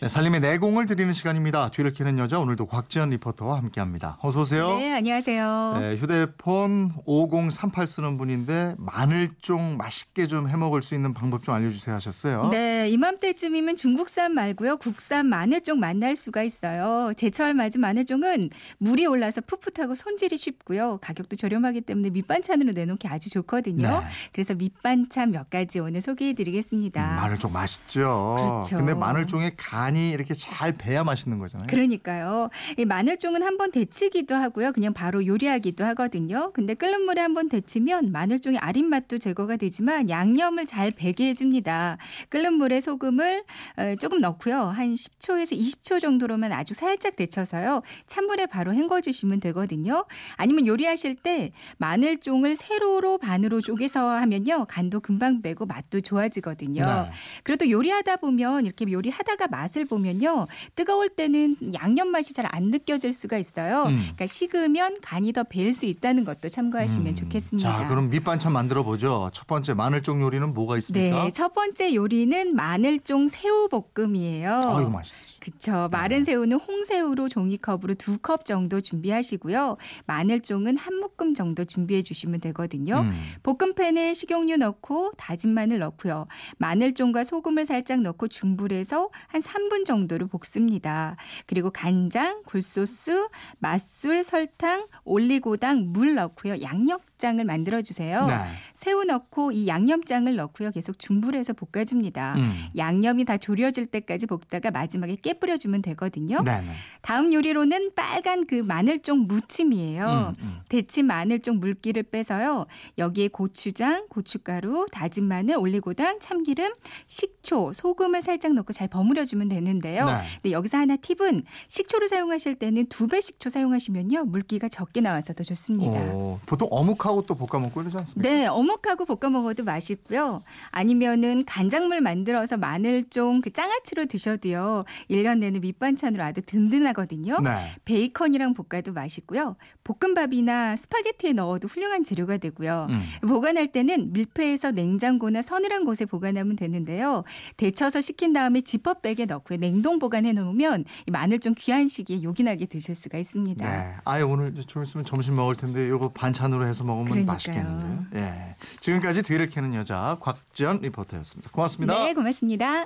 네, 살림의 내공을 드리는 시간입니다. 뒤를 캐는 여자 오늘도 곽지연 리포터와 함께합니다. 어서 오세요. 네, 안녕하세요. 네, 휴대폰 5038 쓰는 분인데 마늘종 맛있게 좀 해먹을 수 있는 방법 좀 알려주세요 하셨어요. 네, 이맘때쯤이면 중국산 말고요. 국산 마늘종 만날 수가 있어요. 제철 맞은 마늘종은 물이 올라서 풋풋하고 손질이 쉽고요. 가격도 저렴하기 때문에 밑반찬으로 내놓기 아주 좋거든요. 네. 그래서 밑반찬 몇 가지 오늘 소개해드리겠습니다. 음, 마늘종 맛있죠. 그렇죠. 근데 마늘종의 간이 이렇게 잘 배야 맛있는 거잖아요. 그러니까요. 이 마늘종은 한번 데치기도 하고요. 그냥 바로 요리하기도 하거든요. 근데 끓는 물에 한번 데치면 마늘종의 아린 맛도 제거가 되지만 양념을 잘 배게 해줍니다. 끓는 물에 소금을 어, 조금 넣고요. 한 10초에서 20초 정도로만 아주 살짝 데쳐서요. 찬물에 바로 헹궈주시면 되거든요. 아니면 요리하실 때 마늘종을 세로로 반으로 쪼개서 하면요. 간도 금방 배고 맛도 좋아지거든요. 네. 그래도 요리하다 보면 이렇게 요리하다가 맛을 보면요. 뜨거울 때는 양념 맛이 잘 안 느껴질 수가 있어요. 음. 그러니까 식으면 간이 더 벨 수 있다는 것도 참고하시면 음. 좋겠습니다. 자, 그럼 밑반찬 만들어 보죠. 첫 번째 마늘종 요리는 뭐가 있습니까? 네, 첫 번째 요리는 마늘종 새우 볶음이에요. 아, 이거 맛있지. 그쵸. 마른 새우는 홍새우로 종이컵으로 두 컵 정도 준비하시고요. 마늘종은 한 묶음 정도 준비해 주시면 되거든요. 음. 볶음팬에 식용유 넣고 다진 마늘 넣고요. 마늘종과 소금을 살짝 넣고 중불에서 한 3분 정도를 볶습니다. 그리고 간장, 굴소스, 맛술, 설탕, 올리고당, 물 넣고요. 양념 장을 만들어 주세요. 네. 새우 넣고 이 양념장을 넣고요. 계속 중불에서 볶아 줍니다. 음. 양념이 다 졸여질 때까지 볶다가 마지막에 깨 뿌려 주면 되거든요. 네, 네. 다음 요리로는 빨간 그 마늘종 무침이에요. 음, 음. 데친 마늘종 물기를 빼서요. 여기에 고추장, 고춧가루, 다진 마늘, 올리고당, 참기름, 식초, 소금을 살짝 넣고 잘 버무려 주면 되는데요. 네. 근데 여기서 하나 팁은 식초를 사용하실 때는 두 배 식초 사용하시면요. 물기가 적게 나와서 더 좋습니다. 오, 보통 어묵하 고 또 볶아 먹고 이러지 않습니까? 네, 어묵하고 볶아 먹어도 맛있고요. 아니면은 간장물 만들어서 마늘종 그 장아찌로 드셔도요. 1년 내내 밑반찬으로 아주 든든하거든요. 네. 베이컨이랑 볶아도 맛있고요. 볶음밥이나 스파게티에 넣어도 훌륭한 재료가 되고요. 음. 보관할 때는 밀폐해서 냉장고나 서늘한 곳에 보관하면 되는데요. 데쳐서 식힌 다음에 지퍼백에 넣고요. 냉동 보관해 놓으면 이 마늘종 귀한 시기에 요긴하게 드실 수가 있습니다. 네. 아예 오늘 좀 있으면 점심 먹을 텐데 이거 반찬으로 해서 먹으면 그러니까요. 맛있겠는데요. 예. 지금까지 뒤를 캐는 여자 곽지연 리포터였습니다. 고맙습니다. 네, 고맙습니다.